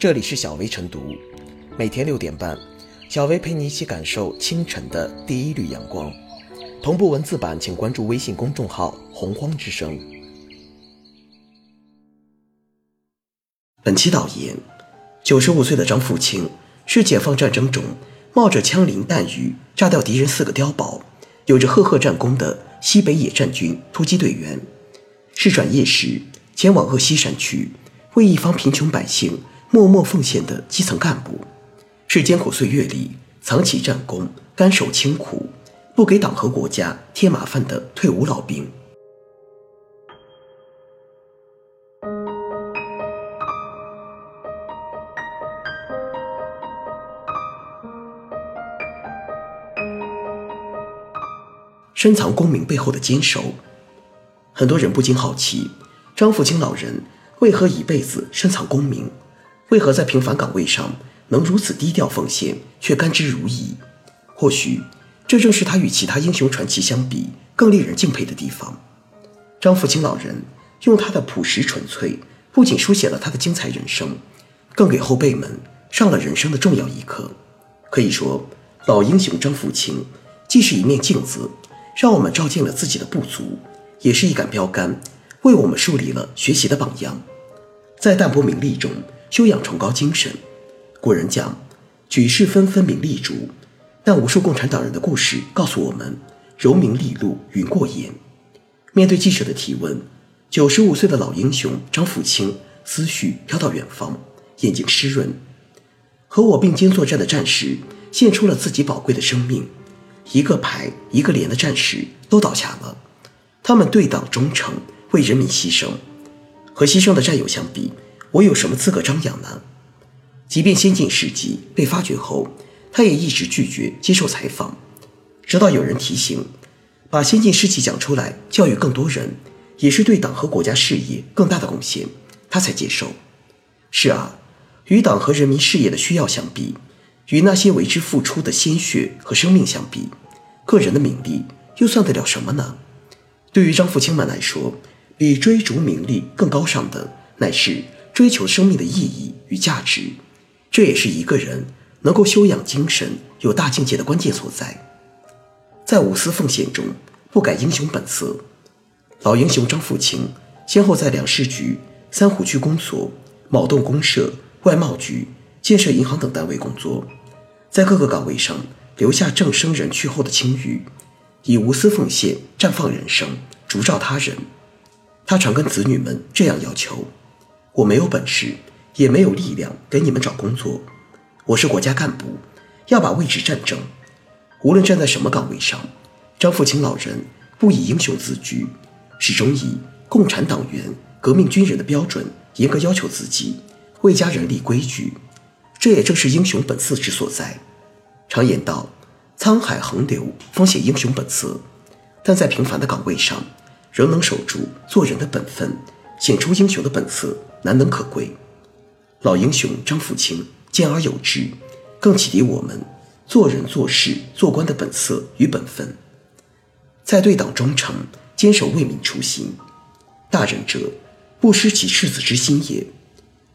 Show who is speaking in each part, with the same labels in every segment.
Speaker 1: 这里是小薇晨读，每天六点半，小薇陪你一起感受清晨的第一缕阳光。同步文字版，请关注微信公众号“洪荒之声”。本期导言：九十五岁的张富清是解放战争中冒着枪林弹雨炸掉敌人四个碉堡，有着赫赫战功的西北野战军突击队员，是转业时前往鄂西山区为一方贫穷百姓。默默奉献的基层干部，是艰苦岁月里藏起战功、甘守清苦、不给党和国家添麻烦的退伍老兵。深藏功名背后的坚守，很多人不禁好奇：张富清老人为何一辈子深藏功名？为何在平凡岗位上能如此低调奉献，却甘之如饴？或许这正是他与其他英雄传奇相比更令人敬佩的地方。张富清老人用他的朴实纯粹，不仅书写了他的精彩人生，更给后辈们上了人生的重要一课。可以说，老英雄张富清既是一面镜子，让我们照见了自己的不足，也是一杆标杆，为我们树立了学习的榜样。在淡泊名利中。修养崇高精神。古人讲“举世纷纷名利逐”，但无数共产党人的故事告诉我们：“柔名利禄云过眼。”面对记者的提问，九十五岁的老英雄张富清思绪飘到远方，眼睛湿润。和我并肩作战的战士献出了自己宝贵的生命，一个排一个连的战士都倒下了。他们对党忠诚，为人民牺牲。和牺牲的战友相比，我有什么资格张扬呢？即便先进事迹被发掘后，他也一直拒绝接受采访，直到有人提醒，把先进事迹讲出来，教育更多人，也是对党和国家事业更大的贡献，他才接受。是啊，与党和人民事业的需要相比，与那些为之付出的鲜血和生命相比，个人的名利又算得了什么呢？对于张富清们来说，比追逐名利更高尚的，乃是。追求生命的意义与价值，这也是一个人能够修养精神、有大境界的关键所在。在无私奉献中，不改英雄本色。老英雄张富清先后在粮食局、三湖区公所、茅洞公社、外贸局、建设银行等单位工作，在各个岗位上留下正生人去后的清誉，以无私奉献绽放人生，烛照他人。他常跟子女们这样要求。我没有本事，也没有力量给你们找工作。我是国家干部，要把位置站正。无论站在什么岗位上，张富清老人不以英雄自居，始终以共产党员、革命军人的标准严格要求自己，为家人立规矩。这也正是英雄本色之所在。常言道：“沧海横流，方显英雄本色。”但在平凡的岗位上，仍能守住做人的本分，显出英雄的本色。难能可贵，老英雄张富清兼而有之，更启迪我们做人做事做官的本色与本分。在对党忠诚，坚守为民初心，大人者不失其赤子之心也。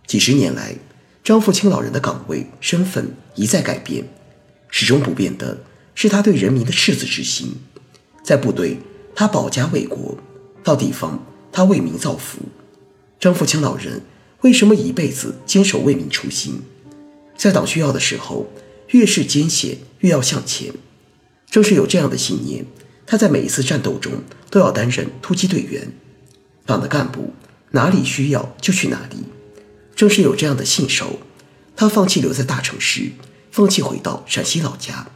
Speaker 1: 几十年来，张富清老人的岗位身份一再改变，始终不变的是他对人民的赤子之心。在部队，他保家卫国；到地方，他为民造福。张富清老人为什么一辈子坚守为民初心？在党需要的时候，越是艰险越要向前。正是有这样的信念，他在每一次战斗中都要担任突击队员。党的干部哪里需要就去哪里。正是有这样的信守，他放弃留在大城市，放弃回到陕西老家，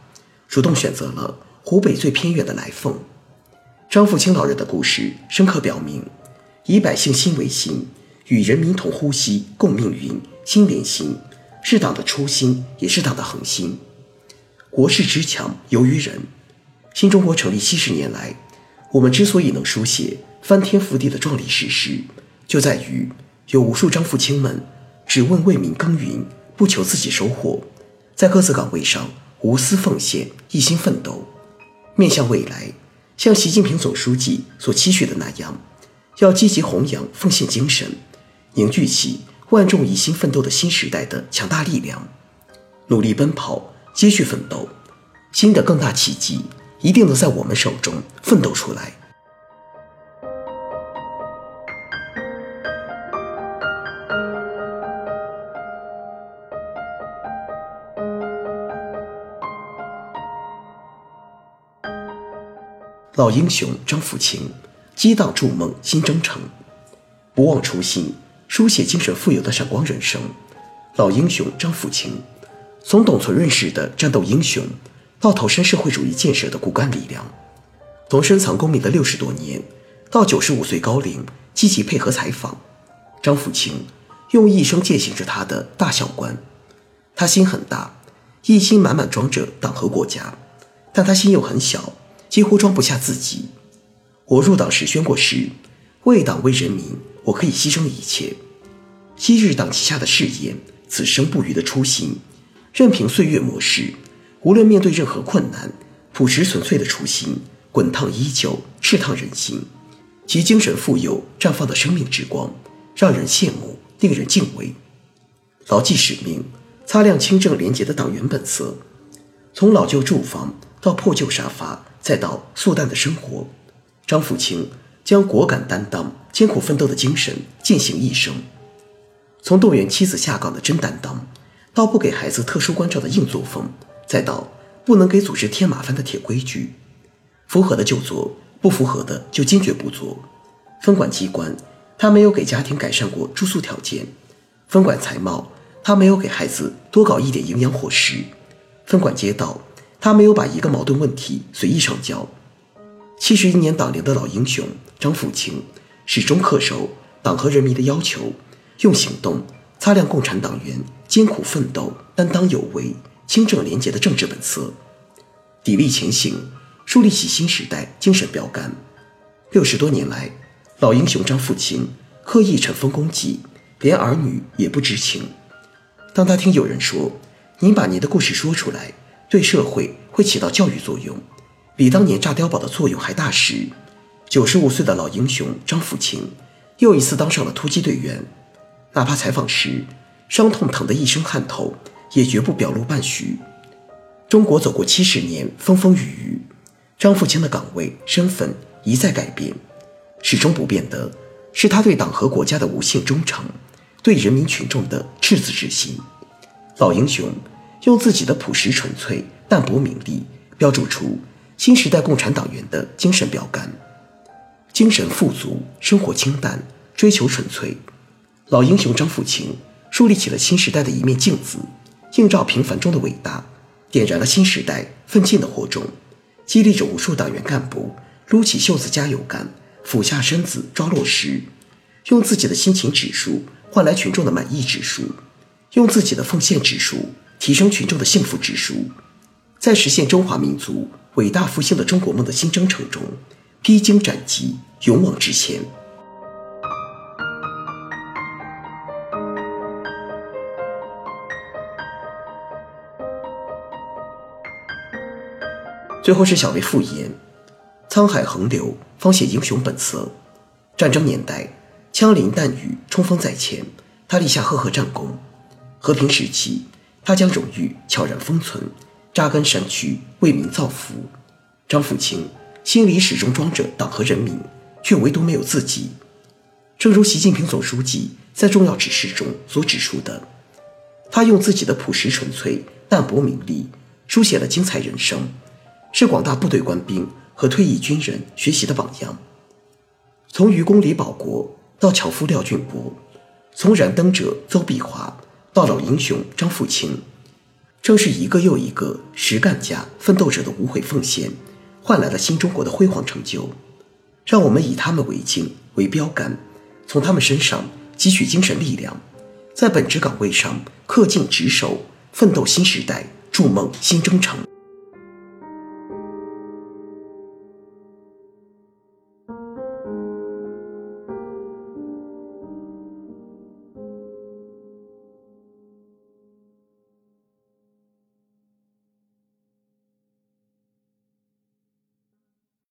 Speaker 1: 主动选择了湖北最偏远的来凤。张富清老人的故事深刻表明。以百姓心为心，与人民同呼吸共命运，心连心，是党的初心，也是党的恒心。国势之强由于人。新中国成立七十年来，我们之所以能书写翻天覆地的壮丽史诗，就在于有无数张富清们只问为民耕耘，不求自己收获，在各自岗位上无私奉献，一心奋斗。面向未来，像习近平总书记所期许的那样。要积极弘扬奉献精神，凝聚起万众一心奋斗的新时代的强大力量。努力奔跑，继续奋斗，新的更大奇迹一定能在我们手中奋斗出来。老英雄张富清，激荡筑梦新征程，不忘初心，书写精神富有的闪光人生。老英雄张富清，从董存瑞式的战斗英雄，到投身社会主义建设的骨干力量，从深藏功名的六十多年，到九十五岁高龄积极配合采访，张富清用一生践行着他的大校观。他心很大，一心满满装着党和国家，但他心又很小。几乎装不下自己。我入党时宣过誓，为党为人民，我可以牺牲一切。昔日党旗下的誓言，此生不渝的初心，任凭岁月磨蚀，无论面对任何困难，朴实纯粹的初心，滚烫依旧，炽烫人心。其精神富有，绽放的生命之光，让人羡慕，令人敬畏。牢记使命，擦亮清正廉洁的党员本色。从老旧住房到破旧沙发。再到素淡的生活，张富清将果敢担当、艰苦奋斗的精神践行一生。从动员妻子下岗的真担当，到不给孩子特殊关照的硬作风，再到不能给组织添麻烦的铁规矩，符合的就做，不符合的就坚决不做。分管机关，他没有给家庭改善过住宿条件；分管财贸，他没有给孩子多搞一点营养伙食；分管街道。他没有把一个矛盾问题随意上交。七十一年党龄的老英雄张富清，始终恪守党和人民的要求，用行动擦亮共产党员艰苦奋斗、担当有为、清正廉洁的政治本色，砥砺前行，树立起新时代精神标杆。六十多年来，老英雄张富清刻意尘封功绩，连儿女也不知情。当他听有人说：“您把您的故事说出来。”对社会会起到教育作用，比当年炸碉堡的作用还大时，九十五岁的老英雄张富清又一次当上了突击队员。哪怕采访时伤痛疼得一身汗头，也绝不表露半虚。中国走过七十年风风雨雨，张富清的岗位身份一再改变，始终不变的是他对党和国家的无限忠诚，对人民群众的赤子之心。老英雄。用自己的朴实纯粹、淡泊名利，标注出新时代共产党员的精神标杆：精神富足，生活清淡，追求纯粹。老英雄张富清树立起了新时代的一面镜子，映照平凡中的伟大，点燃了新时代奋进的火种，激励着无数党员干部撸起袖子加油干，俯下身子抓落实，用自己的辛勤指数换来群众的满意指数，用自己的奉献指数。提升群众的幸福指数，在实现中华民族伟大复兴的中国梦的新征程中，披荆斩棘，勇往直前。最后是小薇复言：“沧海横流，方显英雄本色。战争年代，枪林弹雨，冲锋在前，他立下赫赫战功；和平时期。”他将荣誉悄然封存，扎根山区，为民造福。张富清心里始终装着党和人民，却唯独没有自己。正如习近平总书记在重要指示中所指出的，他用自己的朴实纯粹、淡泊名利，书写了精彩人生，是广大部队官兵和退役军人学习的榜样。从愚公李保国到樵夫廖俊波，从燃灯者邹碧华。到老英雄张富清，正是一个又一个实干家、奋斗者的无悔奉献，换来了新中国的辉煌成就。让我们以他们为镜、为标杆，从他们身上汲取精神力量，在本职岗位上恪尽职守，奋斗新时代，筑梦新征程。